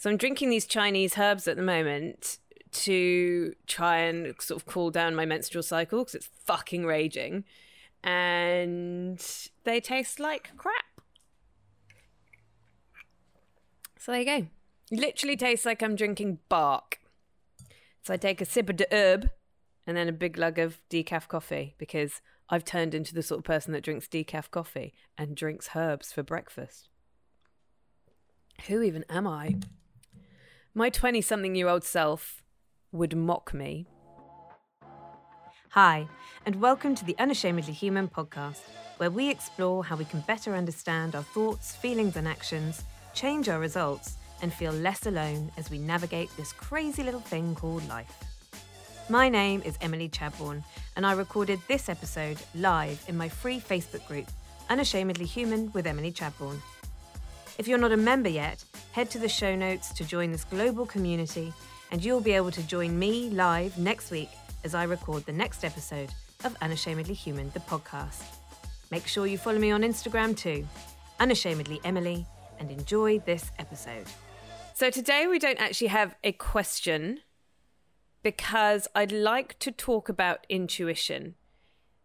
So I'm drinking these Chinese herbs at the moment to try and sort of cool down my menstrual cycle because it's fucking raging. And they taste like crap. So there you go. Literally tastes like I'm drinking bark. So I take a sip of the herb and then a big lug of decaf coffee because I've turned into the sort of person that drinks decaf coffee and drinks herbs for breakfast. Who even am I? My 20 something year old self would mock me. Hi, and welcome to the Unashamedly Human podcast, where we explore how we can better understand our thoughts, feelings, and actions, change our results, and feel less alone as we navigate this crazy little thing called life. My name is Emily Chadbourne, and I recorded this episode live in my free Facebook group, Unashamedly Human with Emily Chadbourne. If you're not a member yet, head to the show notes to join this global community, and you'll be able to join me live next week as I record the next episode of Unashamedly Human, the podcast. Make sure you follow me on Instagram too, Unashamedly Emily, and enjoy this episode. So today we don't actually have a question because I'd like to talk about intuition.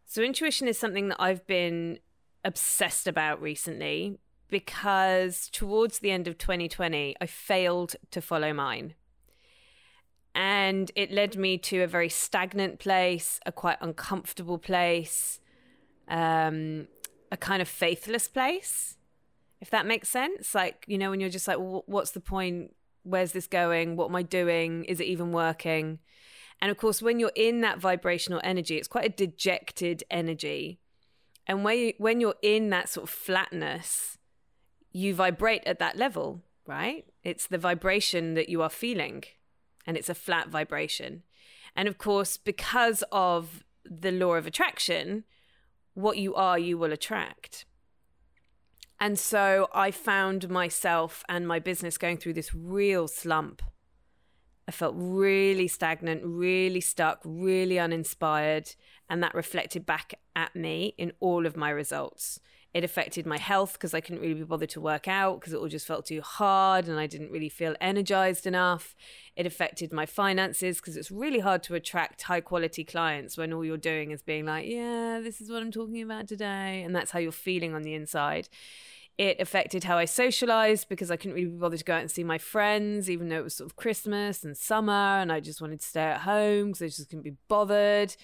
So, intuition is something that I've been obsessed about recently because towards the end of 2020, I failed to follow mine. And it led me to a very stagnant place, a quite uncomfortable place, um, a kind of faithless place, if that makes sense. Like, you know, when you're just like, well, what's the point? Where's this going? What am I doing? Is it even working? And of course, when you're in that vibrational energy, it's quite a dejected energy. And when, you, when you're in that sort of flatness, you vibrate at that level, right? It's the vibration that you are feeling, and it's a flat vibration. And of course, because of the law of attraction, what you are, you will attract. And so I found myself and my business going through this real slump. I felt really stagnant, really stuck, really uninspired. And that reflected back at me in all of my results. It affected my health because I couldn't really be bothered to work out because it all just felt too hard and I didn't really feel energized enough. It affected my finances because it's really hard to attract high quality clients when all you're doing is being like, yeah, this is what I'm talking about today. And that's how you're feeling on the inside. It affected how I socialized because I couldn't really be bothered to go out and see my friends, even though it was sort of Christmas and summer and I just wanted to stay at home because I just couldn't be bothered.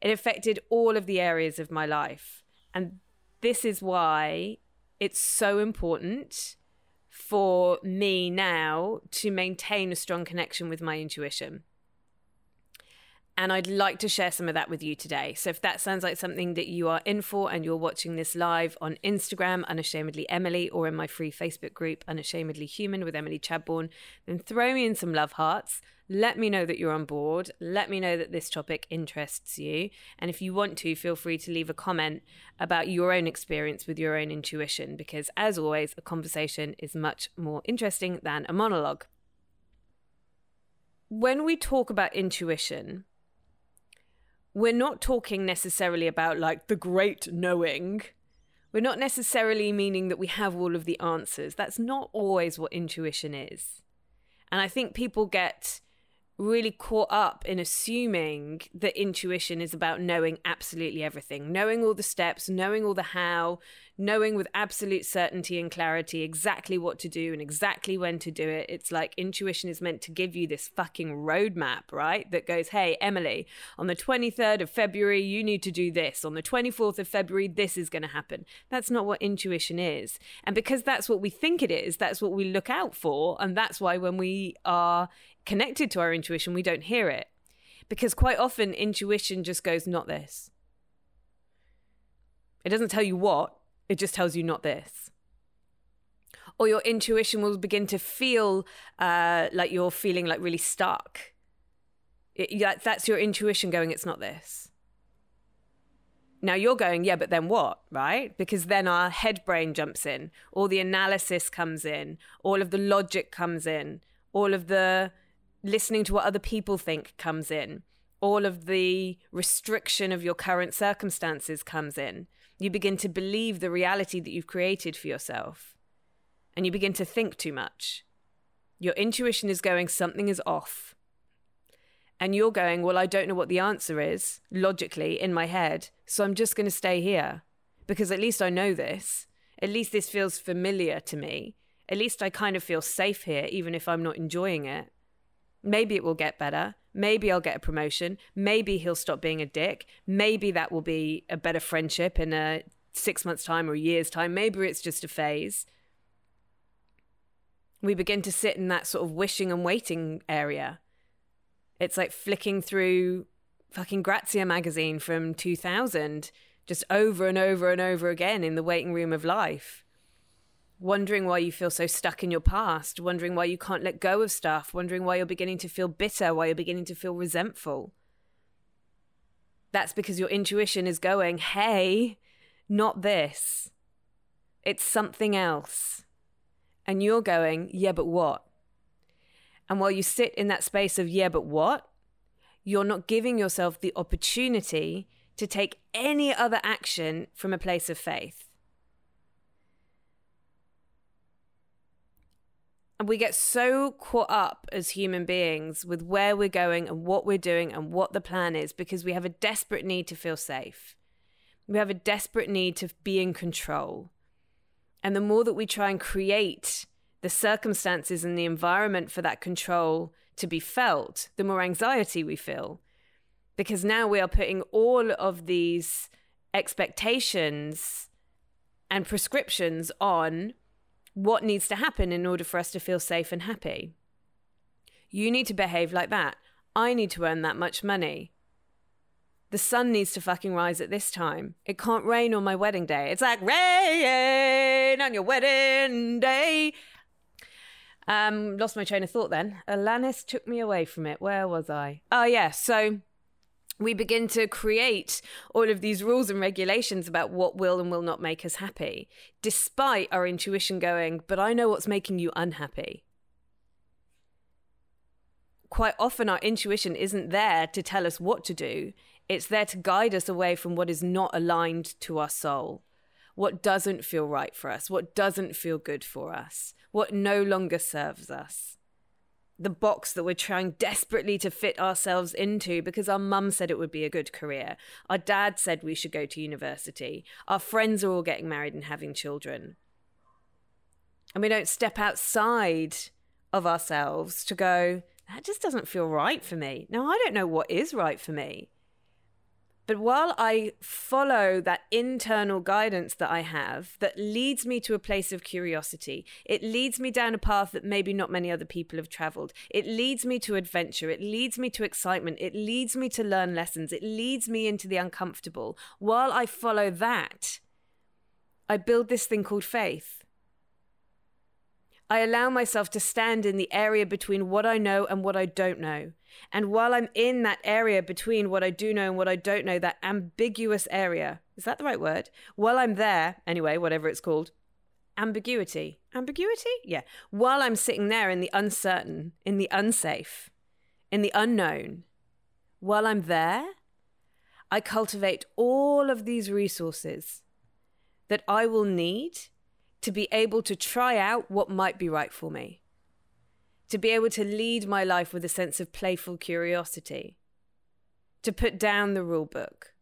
It affected all of the areas of my life. And this is why it's so important for me now to maintain a strong connection with my intuition. And I'd like to share some of that with you today. So if that sounds like something that you are in for and you're watching this live on Instagram, Unashamedly Emily, or in my free Facebook group, Unashamedly Human with Emily Chadbourne, then throw me in some love hearts. Let me know that you're on board. Let me know that this topic interests you. And if you want to, feel free to leave a comment about your own experience with your own intuition, because as always, a conversation is much more interesting than a monologue. When we talk about intuition, we're not talking necessarily about like the great knowing. We're not necessarily meaning that we have all of the answers. That's not always what intuition is. And I think people get really caught up in assuming that intuition is about knowing absolutely everything, knowing all the steps, knowing all the how, knowing with absolute certainty and clarity exactly what to do and exactly when to do it. It's like intuition is meant to give you this fucking roadmap, right? That goes, hey, Emily, on the 23rd of February, you need to do this. On the 24th of February, this is going to happen. That's not what intuition is. And because that's what we think it is, that's what we look out for. And that's why when we are connected to our intuition, we don't hear it. Because quite often, intuition just goes, not this. It doesn't tell you what, it just tells you not this. Or your intuition will begin to feel uh, like you're feeling like really stuck. It, that's your intuition going, it's not this. Now you're going, yeah, but then what, right? Because then our head brain jumps in, all the analysis comes in, all of the logic comes in, all of the listening to what other people think comes in. All of the restriction of your current circumstances comes in. You begin to believe the reality that you've created for yourself. And you begin to think too much. Your intuition is going, something is off. And you're going, well, I don't know what the answer is logically in my head. So I'm just going to stay here because at least I know this. At least this feels familiar to me. At least I kind of feel safe here, even if I'm not enjoying it. Maybe it will get better. Maybe I'll get a promotion. Maybe he'll stop being a dick. Maybe that will be a better friendship in a six months' time or a year's time. Maybe it's just a phase. We begin to sit in that sort of wishing and waiting area. It's like flicking through fucking Grazia magazine from 2000, just over and over and over again in the waiting room of life wondering why you feel so stuck in your past, wondering why you can't let go of stuff, wondering why you're beginning to feel bitter, why you're beginning to feel resentful. That's because your intuition is going, hey, not this. It's something else. And you're going, yeah, but what? And while you sit in that space of, yeah, but what? You're not giving yourself the opportunity to take any other action from a place of faith. And we get so caught up as human beings with where we're going and what we're doing and what the plan is because we have a desperate need to feel safe. We have a desperate need to be in control. And the more that we try and create the circumstances and the environment for that control to be felt, the more anxiety we feel. Because now we are putting all of these expectations and prescriptions on what needs to happen in order for us to feel safe and happy. You need to behave like that. I need to earn that much money. The sun needs to fucking rise at this time. It can't rain on my wedding day. It's like rain on your wedding day. Um, lost my train of thought then. Alanis took me away from it. Where was I? Oh, yeah. So we begin to create all of these rules and regulations about what will and will not make us happy, despite our intuition going, but I know what's making you unhappy. Quite often, our intuition isn't there to tell us what to do, it's there to guide us away from what is not aligned to our soul, what doesn't feel right for us, what doesn't feel good for us, what no longer serves us the box that we're trying desperately to fit ourselves into because our mum said it would be a good career. Our dad said we should go to university. Our friends are all getting married and having children. And we don't step outside of ourselves to go, that just doesn't feel right for me. Now, I don't know what is right for me. But while I follow that internal guidance that I have that leads me to a place of curiosity, it leads me down a path that maybe not many other people have traveled. It leads me to adventure. It leads me to excitement. It leads me to learn lessons. It leads me into the uncomfortable. While I follow that, I build this thing called faith. I allow myself to stand in the area between what I know and what I don't know. And while I'm in that area between what I do know and what I don't know, that ambiguous area, is that the right word? While I'm there, anyway, whatever it's called, ambiguity. Ambiguity? Yeah. While I'm sitting there in the uncertain, in the unsafe, in the unknown, while I'm there, I cultivate all of these resources that I will need to be able to try out what might be right for me to be able to lead my life with a sense of playful curiosity, to put down the rule book,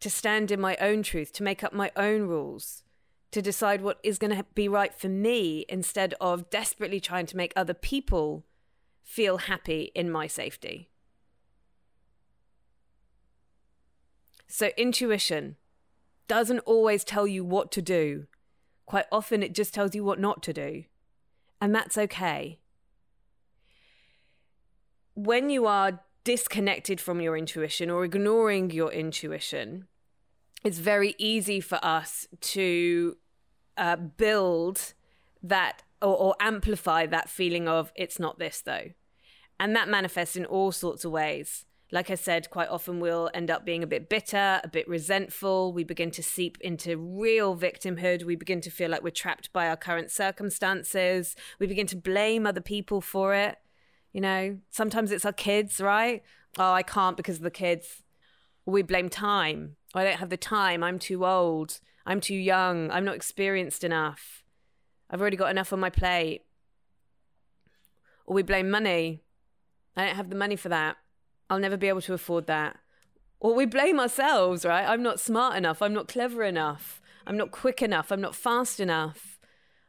to stand in my own truth, to make up my own rules, to decide what is going to be right for me instead of desperately trying to make other people feel happy in my safety. So, intuition doesn't always tell you what to do. Quite often, it just tells you what not to do. And that's okay when you are disconnected from your intuition or ignoring your intuition, it's very easy for us to uh, build that or, or amplify that feeling of it's not this though. And that manifests in all sorts of ways. Like I said, quite often we'll end up being a bit bitter, a bit resentful. We begin to seep into real victimhood. We begin to feel like we're trapped by our current circumstances. We begin to blame other people for it. You know, sometimes it's our kids, right? Oh, I can't because of the kids. We blame time. I don't have the time. I'm too old. I'm too young. I'm not experienced enough. I've already got enough on my plate. Or we blame money. I don't have the money for that. I'll never be able to afford that. Or we blame ourselves, right? I'm not smart enough. I'm not clever enough. I'm not quick enough. I'm not fast enough.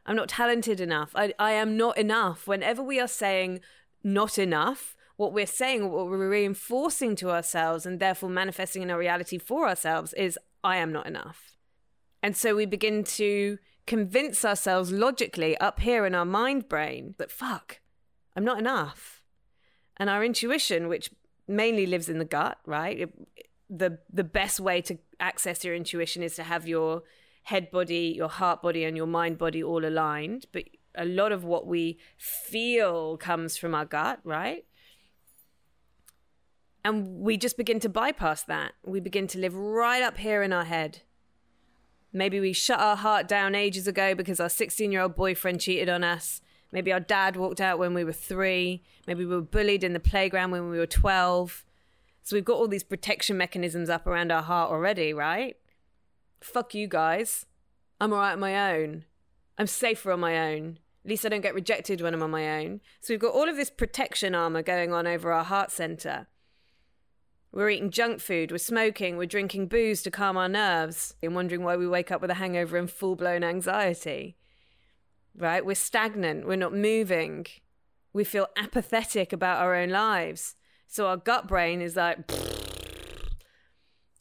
I'm not talented enough. I, I am not enough. Whenever we are saying not enough, what we're saying, what we're reinforcing to ourselves and therefore manifesting in our reality for ourselves is, I am not enough. And so we begin to convince ourselves logically up here in our mind brain that, fuck, I'm not enough. And our intuition, which mainly lives in the gut, right? The the best way to access your intuition is to have your head body, your heart body, and your mind body all aligned. But a lot of what we feel comes from our gut, right? And we just begin to bypass that. We begin to live right up here in our head. Maybe we shut our heart down ages ago because our 16 year old boyfriend cheated on us. Maybe our dad walked out when we were three. Maybe we were bullied in the playground when we were 12. So we've got all these protection mechanisms up around our heart already, right? Fuck you guys. I'm all right on my own. I'm safer on my own. At least I don't get rejected when I'm on my own. So we've got all of this protection armor going on over our heart center. We're eating junk food, we're smoking, we're drinking booze to calm our nerves, and wondering why we wake up with a hangover and full blown anxiety. Right? We're stagnant, we're not moving, we feel apathetic about our own lives. So our gut brain is like,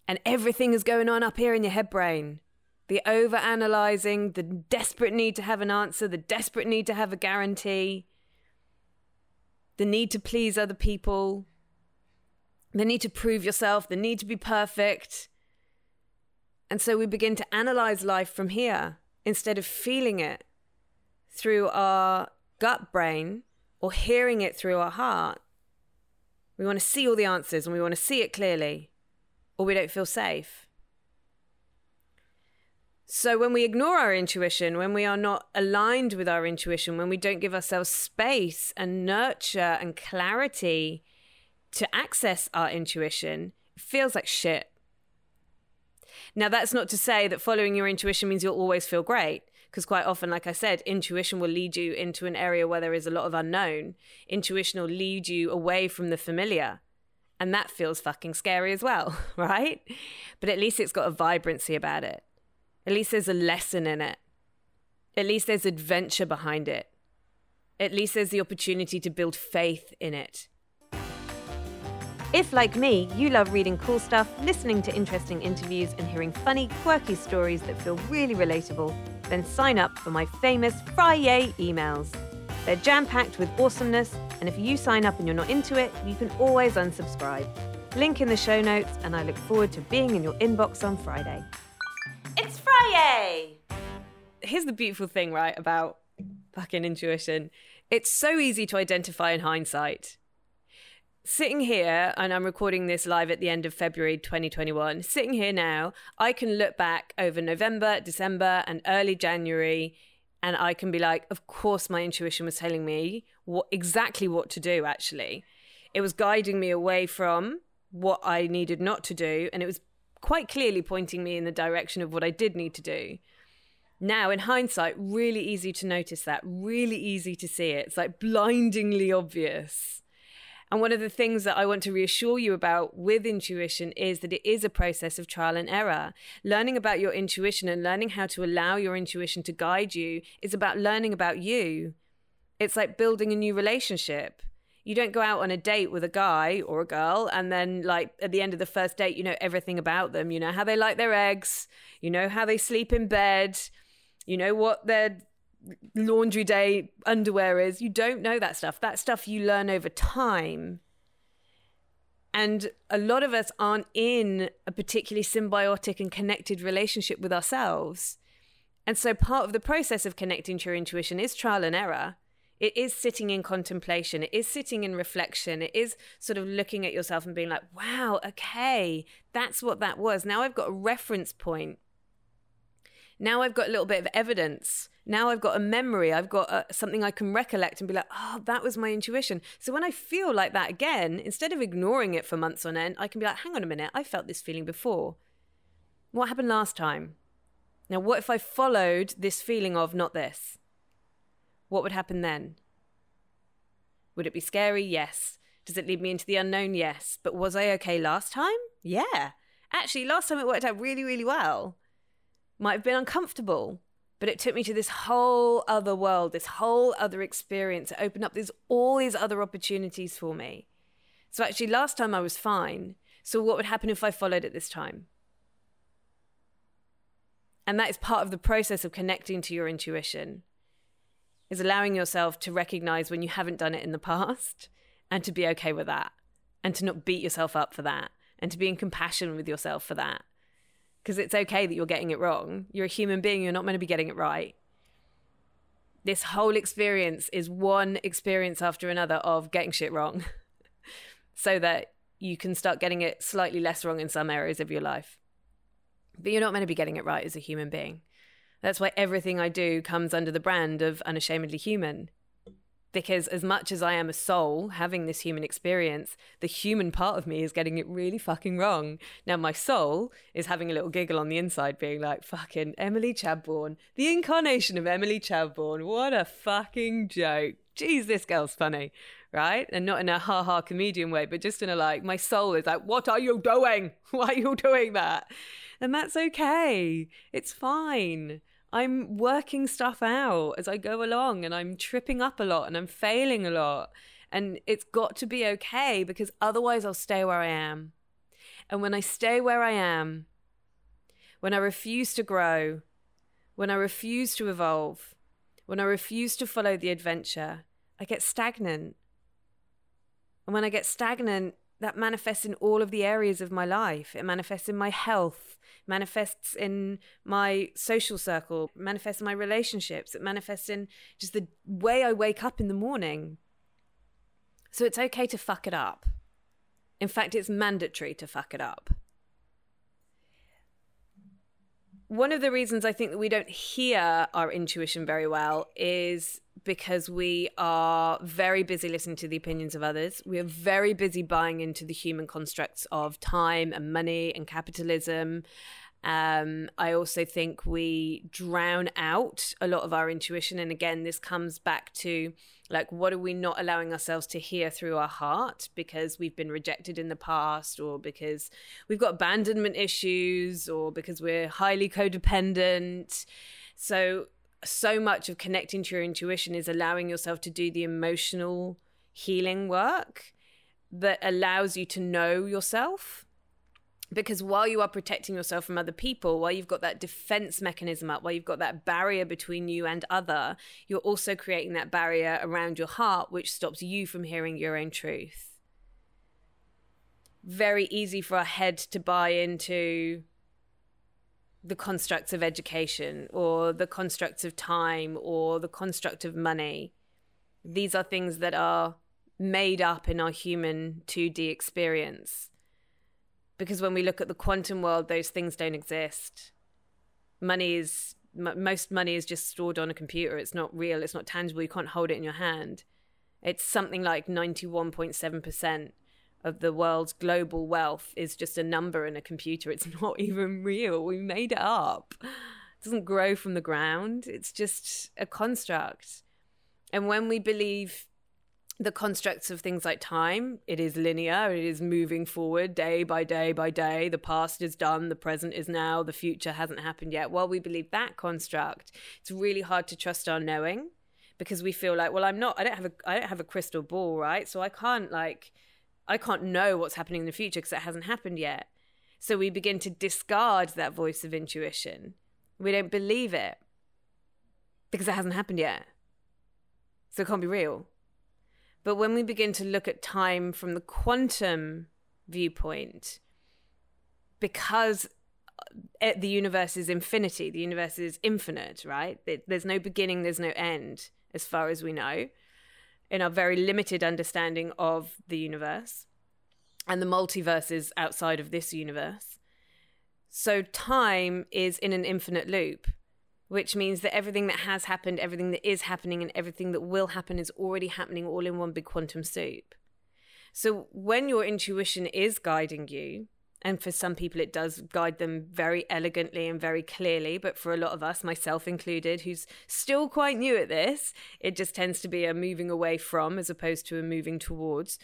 and everything is going on up here in your head brain. The over analyzing, the desperate need to have an answer, the desperate need to have a guarantee, the need to please other people, the need to prove yourself, the need to be perfect. And so we begin to analyze life from here instead of feeling it through our gut brain or hearing it through our heart. We want to see all the answers and we want to see it clearly, or we don't feel safe. So, when we ignore our intuition, when we are not aligned with our intuition, when we don't give ourselves space and nurture and clarity to access our intuition it feels like shit. Now, that's not to say that following your intuition means you'll always feel great, because quite often, like I said, intuition will lead you into an area where there is a lot of unknown. Intuition will lead you away from the familiar. And that feels fucking scary as well, right? But at least it's got a vibrancy about it. At least there's a lesson in it. At least there's adventure behind it. At least there's the opportunity to build faith in it. If, like me, you love reading cool stuff, listening to interesting interviews, and hearing funny, quirky stories that feel really relatable, then sign up for my famous Friday emails. They're jam packed with awesomeness, and if you sign up and you're not into it, you can always unsubscribe. Link in the show notes, and I look forward to being in your inbox on Friday. It's Friday! Here's the beautiful thing, right, about fucking intuition it's so easy to identify in hindsight sitting here, and I'm recording this live at the end of February 2021, sitting here now, I can look back over November, December, and early January, and I can be like, of course, my intuition was telling me what exactly what to do, actually. It was guiding me away from what I needed not to do, and it was quite clearly pointing me in the direction of what I did need to do. Now, in hindsight, really easy to notice that, really easy to see it. It's like blindingly obvious. And one of the things that I want to reassure you about with intuition is that it is a process of trial and error. Learning about your intuition and learning how to allow your intuition to guide you is about learning about you. It's like building a new relationship. You don't go out on a date with a guy or a girl and then, like, at the end of the first date, you know everything about them. You know how they like their eggs, you know how they sleep in bed, you know what their laundry day underwear is. You don't know that stuff. That stuff you learn over time. And a lot of us aren't in a particularly symbiotic and connected relationship with ourselves. And so part of the process of connecting to your intuition is trial and error. It is sitting in contemplation. It is sitting in reflection. It is sort of looking at yourself and being like, wow, okay, that's what that was. Now I've got a reference point. Now I've got a little bit of evidence now I've got a memory, I've got a, something I can recollect and be like, oh, that was my intuition. So when I feel like that again, instead of ignoring it for months on end, I can be like, hang on a minute, I felt this feeling before. What happened last time? Now, what if I followed this feeling of not this? What would happen then? Would it be scary? Yes. Does it lead me into the unknown? Yes. But was I okay last time? Yeah. Actually, last time it worked out really, really well. Might have been uncomfortable, but it took me to this whole other world, this whole other experience. It opened up these all these other opportunities for me. So actually, last time I was fine. So what would happen if I followed it this time? And that is part of the process of connecting to your intuition is allowing yourself to recognize when you haven't done it in the past and to be okay with that and to not beat yourself up for that and to be in compassion with yourself for that. Because it's okay that you're getting it wrong. You're a human being, you're not meant to be getting it right. This whole experience is one experience after another of getting shit wrong so that you can start getting it slightly less wrong in some areas of your life. But you're not meant to be getting it right as a human being. That's why everything I do comes under the brand of unashamedly human. Because as much as I am a soul having this human experience, the human part of me is getting it really fucking wrong. Now, my soul is having a little giggle on the inside, being like, fucking Emily Chadbourne, the incarnation of Emily Chadbourne. What a fucking joke. Jeez, this girl's funny, right? And not in a ha ha comedian way, but just in a like, my soul is like, what are you doing? Why are you doing that? And that's okay. It's fine. I'm working stuff out as I go along and I'm tripping up a lot and I'm failing a lot. And it's got to be okay because otherwise I'll stay where I am. And when I stay where I am, when I refuse to grow, when I refuse to evolve, when I refuse to follow the adventure, I get stagnant. And when I get stagnant, that manifests in all of the areas of my life. It manifests in my health manifests in my social circle, manifests in my relationships, it manifests in just the way I wake up in the morning. So it's okay to fuck it up. In fact, it's mandatory to fuck it up. One of the reasons I think that we don't hear our intuition very well is because we are very busy listening to the opinions of others. We are very busy buying into the human constructs of time and money and capitalism um, I also think we drown out a lot of our intuition. And again, this comes back to like, what are we not allowing ourselves to hear through our heart because we've been rejected in the past, or because we've got abandonment issues, or because we're highly codependent? So, so much of connecting to your intuition is allowing yourself to do the emotional healing work that allows you to know yourself. Because while you are protecting yourself from other people while you've got that defense mechanism up while you've got that barrier between you and other you're also creating that barrier around your heart which stops you from hearing your own truth. Very easy for our head to buy into the constructs of education or the constructs of time or the construct of money these are things that are made up in our human 2D experience because when we look at the quantum world, those things don't exist. Money is m- most money is just stored on a computer. It's not real. It's not tangible. You can't hold it in your hand. It's something like ninety-one point seven percent of the world's global wealth is just a number in a computer. It's not even real. We made it up. It doesn't grow from the ground. It's just a construct. And when we believe the constructs of things like time it is linear it is moving forward day by day by day the past is done the present is now the future hasn't happened yet while we believe that construct it's really hard to trust our knowing because we feel like well i'm not i don't have a i don't have a crystal ball right so i can't like i can't know what's happening in the future because it hasn't happened yet. So we begin to discard that voice of intuition. We don't believe it because it hasn't happened yet. So it can't be real. But when we begin to look at time from the quantum viewpoint, because uh, the universe is infinity, the universe is infinite, right? There's no beginning, there's no end, as far as we know, in our very limited understanding of the universe. And the multiverses outside of this universe. So time is in an infinite loop which means that everything that has happened, everything that is happening, and everything that will happen is already happening all in one big quantum soup. So when your intuition is guiding you, And for some people, it does guide them very elegantly and very clearly. But for a lot of us, myself included, who's still quite new at this, it just tends to be a moving away from as opposed to a moving towards.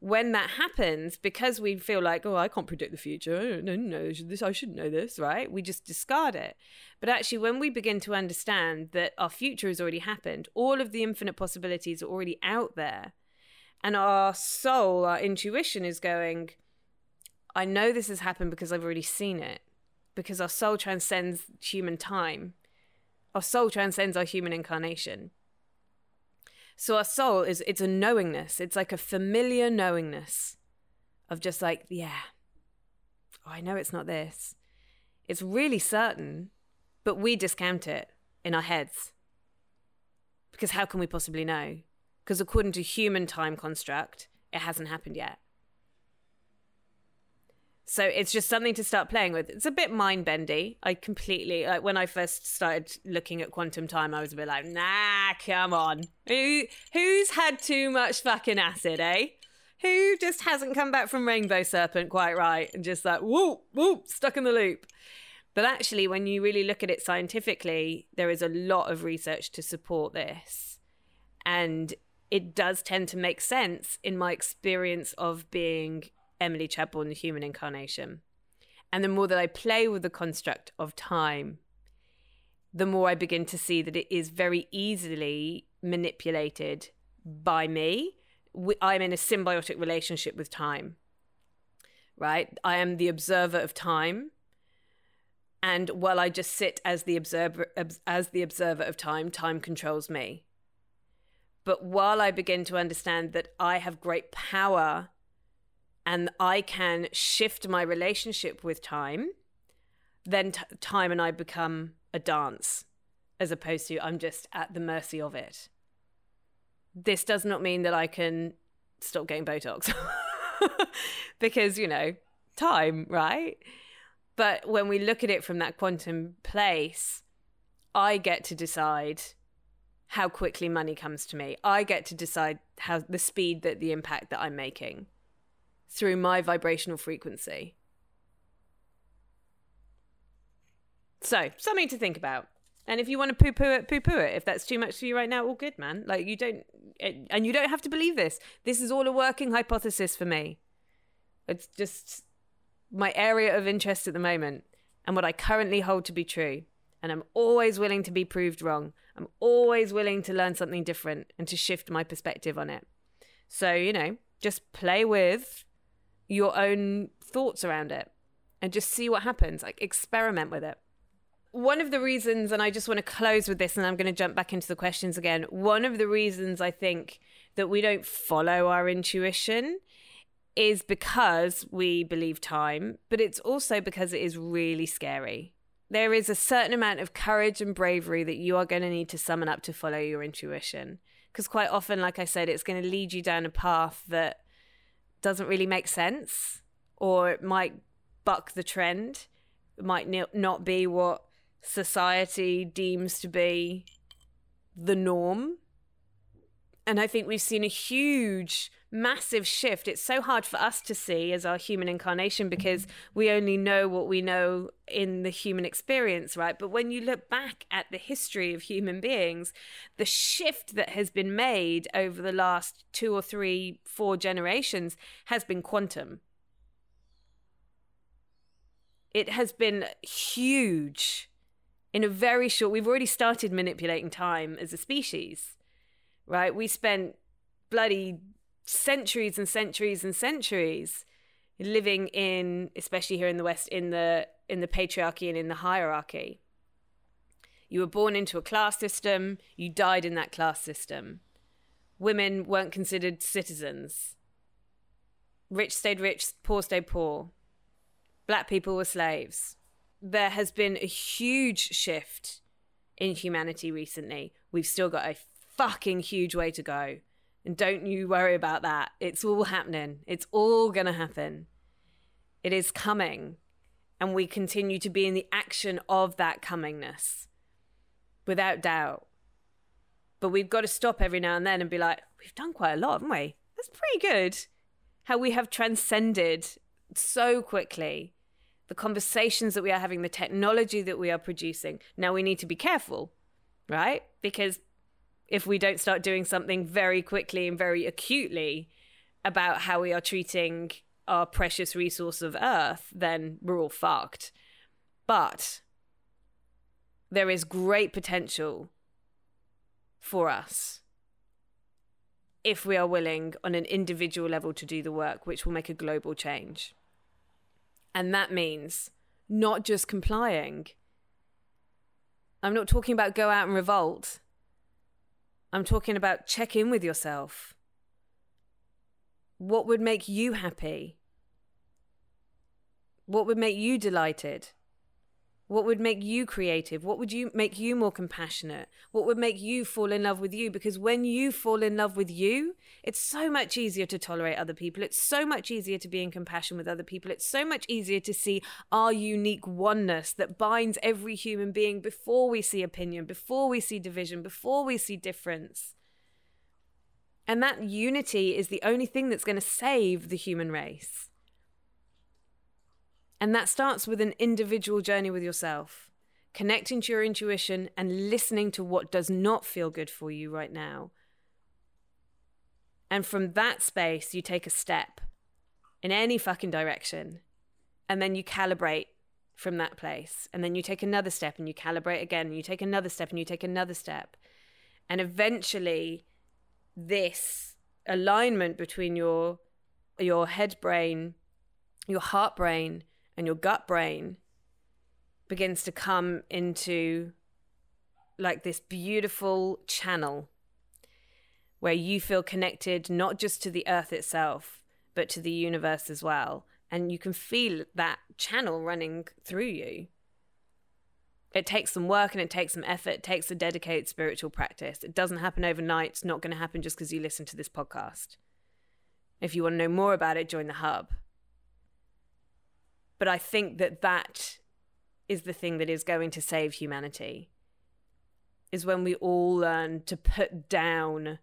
When that happens, because we feel like, oh, I can't predict the future, no, no, this I shouldn't know this, right? We just discard it. But actually, when we begin to understand that our future has already happened, all of the infinite possibilities are already out there, and our soul, our intuition is going, I know this has happened because I've already seen it, because our soul transcends human time. Our soul transcends our human incarnation. So our soul is it's a knowingness. It's like a familiar knowingness of just like, yeah. Oh, I know it's not this. It's really certain, but we discount it in our heads. Because how can we possibly know? Because according to human time construct, it hasn't happened yet. So it's just something to start playing with. It's a bit mind bendy. I completely like when I first started looking at quantum time, I was a bit like, nah, come on. Who who's had too much fucking acid, eh? Who just hasn't come back from Rainbow Serpent quite right and just like whoop whoop stuck in the loop. But actually, when you really look at it scientifically, there is a lot of research to support this. And it does tend to make sense in my experience of being Emily Chadbourne, the human incarnation. And the more that I play with the construct of time, the more I begin to see that it is very easily manipulated by me. I'm in a symbiotic relationship with time, right? I am the observer of time. And while I just sit as the observer as the observer of time, time controls me. But while I begin to understand that I have great power and I can shift my relationship with time, then t- time and I become a dance as opposed to I'm just at the mercy of it. This does not mean that I can stop getting Botox because, you know, time, right? But when we look at it from that quantum place, I get to decide how quickly money comes to me. I get to decide how the speed that the impact that I'm making through my vibrational frequency. So, something to think about. And if you want to poo poo it, poo poo it. If that's too much for you right now, all good, man. Like, you don't, it, and you don't have to believe this. This is all a working hypothesis for me. It's just my area of interest at the moment and what I currently hold to be true. And I'm always willing to be proved wrong. I'm always willing to learn something different and to shift my perspective on it. So, you know, just play with your own thoughts around it and just see what happens. Like experiment with it. One of the reasons, and I just want to close with this, and I'm going to jump back into the questions again. One of the reasons I think that we don't follow our intuition is because we believe time, but it's also because it is really scary. There is a certain amount of courage and bravery that you are going to need to summon up to follow your intuition. Because quite often, like I said, it's going to lead you down a path that doesn't really make sense or it might buck the trend. It might not be what society deems to be the norm. And I think we've seen a huge massive shift. It's so hard for us to see as our human incarnation because we only know what we know in the human experience, right? But when you look back at the history of human beings, the shift that has been made over the last two or three, four generations has been quantum. It has been huge in a very short we've already started manipulating time as a species right we spent bloody centuries and centuries and centuries living in especially here in the west in the in the patriarchy and in the hierarchy. You were born into a class system. You died in that class system. Women weren't considered citizens. Rich stayed rich poor stayed poor. Black people were slaves. There has been a huge shift in humanity recently. We've still got a fucking huge way to go and don't you worry about that. It's all happening. It's all going to happen. It is coming. And we continue to be in the action of that comingness without doubt. But we've got to stop every now and then and be like, we've done quite a lot, haven't we? That's pretty good. How we have transcended so quickly. The conversations that we are having, the technology that we are producing. Now we need to be careful, right? Because if we don't start doing something very quickly and very acutely about how we are treating our precious resource of Earth, then we're all fucked. But there is great potential for us if we are willing on an individual level to do the work, which will make a global change. And that means not just complying. I'm not talking about go out and revolt. I'm talking about check in with yourself. What would make you happy? What would make you delighted? What would make you creative? What would you make you more compassionate? What would make you fall in love with you? Because when you fall in love with you, it's so much easier to tolerate other people. It's so much easier to be in compassion with other people. It's so much easier to see our unique oneness that binds every human being before we see opinion, before we see division, before we see difference. And that unity is the only thing that's going to save the human race. And that starts with an individual journey with yourself, connecting to your intuition and listening to what does not feel good for you right now. And from that space, you take a step in any fucking direction. And then you calibrate from that place. And then you take another step and you calibrate again. And you take another step and you take another step. And eventually, this alignment between your your head brain, your heart brain, and your gut brain begins to come into like this beautiful channel where you feel connected not just to the earth itself but to the universe as well. And you can feel that channel running through you. It takes some work and it takes some effort. It takes a dedicated spiritual practice. It doesn't happen overnight. It's not going to happen just because you listen to this podcast. If you want to know more about it join the hub but I think that that is the thing that is going to save humanity is when we all learn to put down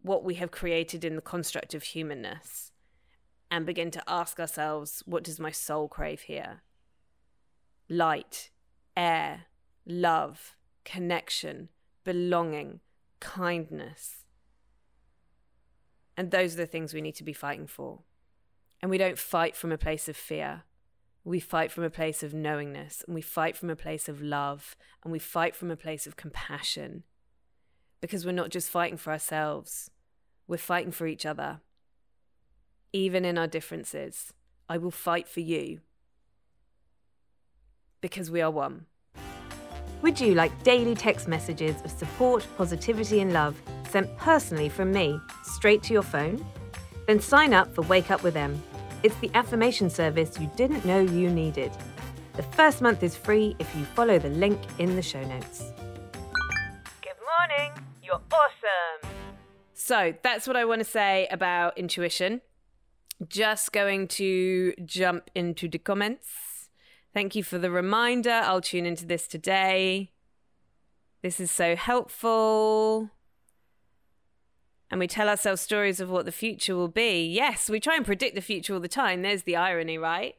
what we have created in the construct of humanness and begin to ask ourselves what does my soul crave here? Light air love connection belonging kindness. And those are the things we need to be fighting for. And we don't fight from a place of fear we fight from a place of knowingness and we fight from a place of love and we fight from a place of compassion because we're not just fighting for ourselves, we're fighting for each other. Even in our differences, I will fight for you because we are one. Would you like daily text messages of support, positivity, and love sent personally from me straight to your phone? Then sign up for Wake Up With Em it's the affirmation service you didn't know you needed. The first month is free if you follow the link in the show notes. Good morning. You're awesome. So that's what I want to say about intuition. Just going to jump into the comments. Thank you for the reminder. I'll tune into this today. This is so helpful and we tell ourselves stories of what the future will be. Yes, we try and predict the future all the time. There's the irony, right?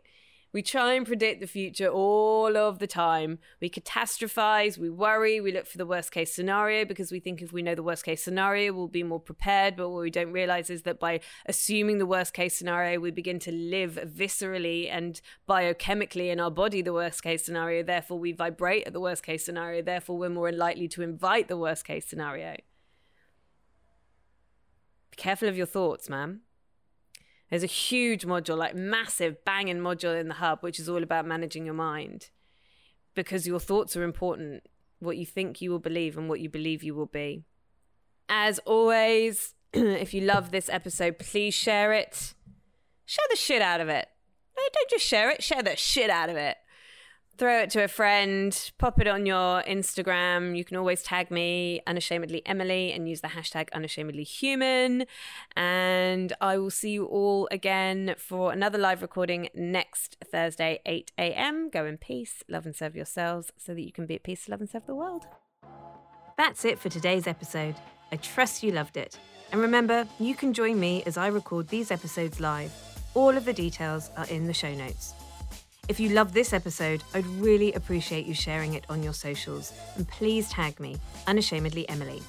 We try and predict the future all of the time. We catastrophize, we worry, we look for the worst case scenario because we think if we know the worst case scenario, we'll be more prepared. But what we don't realize is that by assuming the worst case scenario, we begin to live viscerally and biochemically in our body the worst case scenario. Therefore, we vibrate at the worst case scenario. Therefore, we're more likely to invite the worst case scenario. Be careful of your thoughts, man. There's a huge module, like massive banging module in the hub, which is all about managing your mind because your thoughts are important. What you think you will believe and what you believe you will be. As always, if you love this episode, please share it. Share the shit out of it. No, don't just share it, share the shit out of it throw it to a friend, pop it on your Instagram. You can always tag me, unashamedly Emily, and use the hashtag unashamedly human. And I will see you all again for another live recording next Thursday, 8 a.m. Go in peace, love and serve yourselves so that you can be at peace, love and serve the world. That's it for today's episode. I trust you loved it. And remember, you can join me as I record these episodes live All of the details are in the show notes. If you love this episode, I'd really appreciate you sharing it on your socials and please tag me, unashamedly Emily.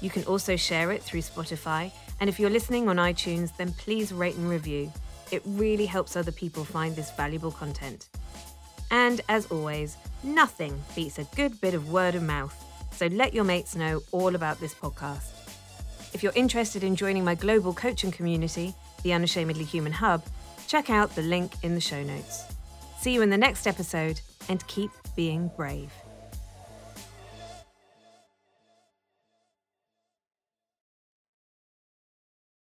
You can also share it through Spotify, and if you're listening on iTunes, then please rate and review. It really helps other people find this valuable content. And as always, nothing beats a good bit of word of mouth, so let your mates know all about this podcast. If you're interested in joining my global coaching community, the Unashamedly Human Hub, check out the link in the show notes. See you in the next episode and keep being brave.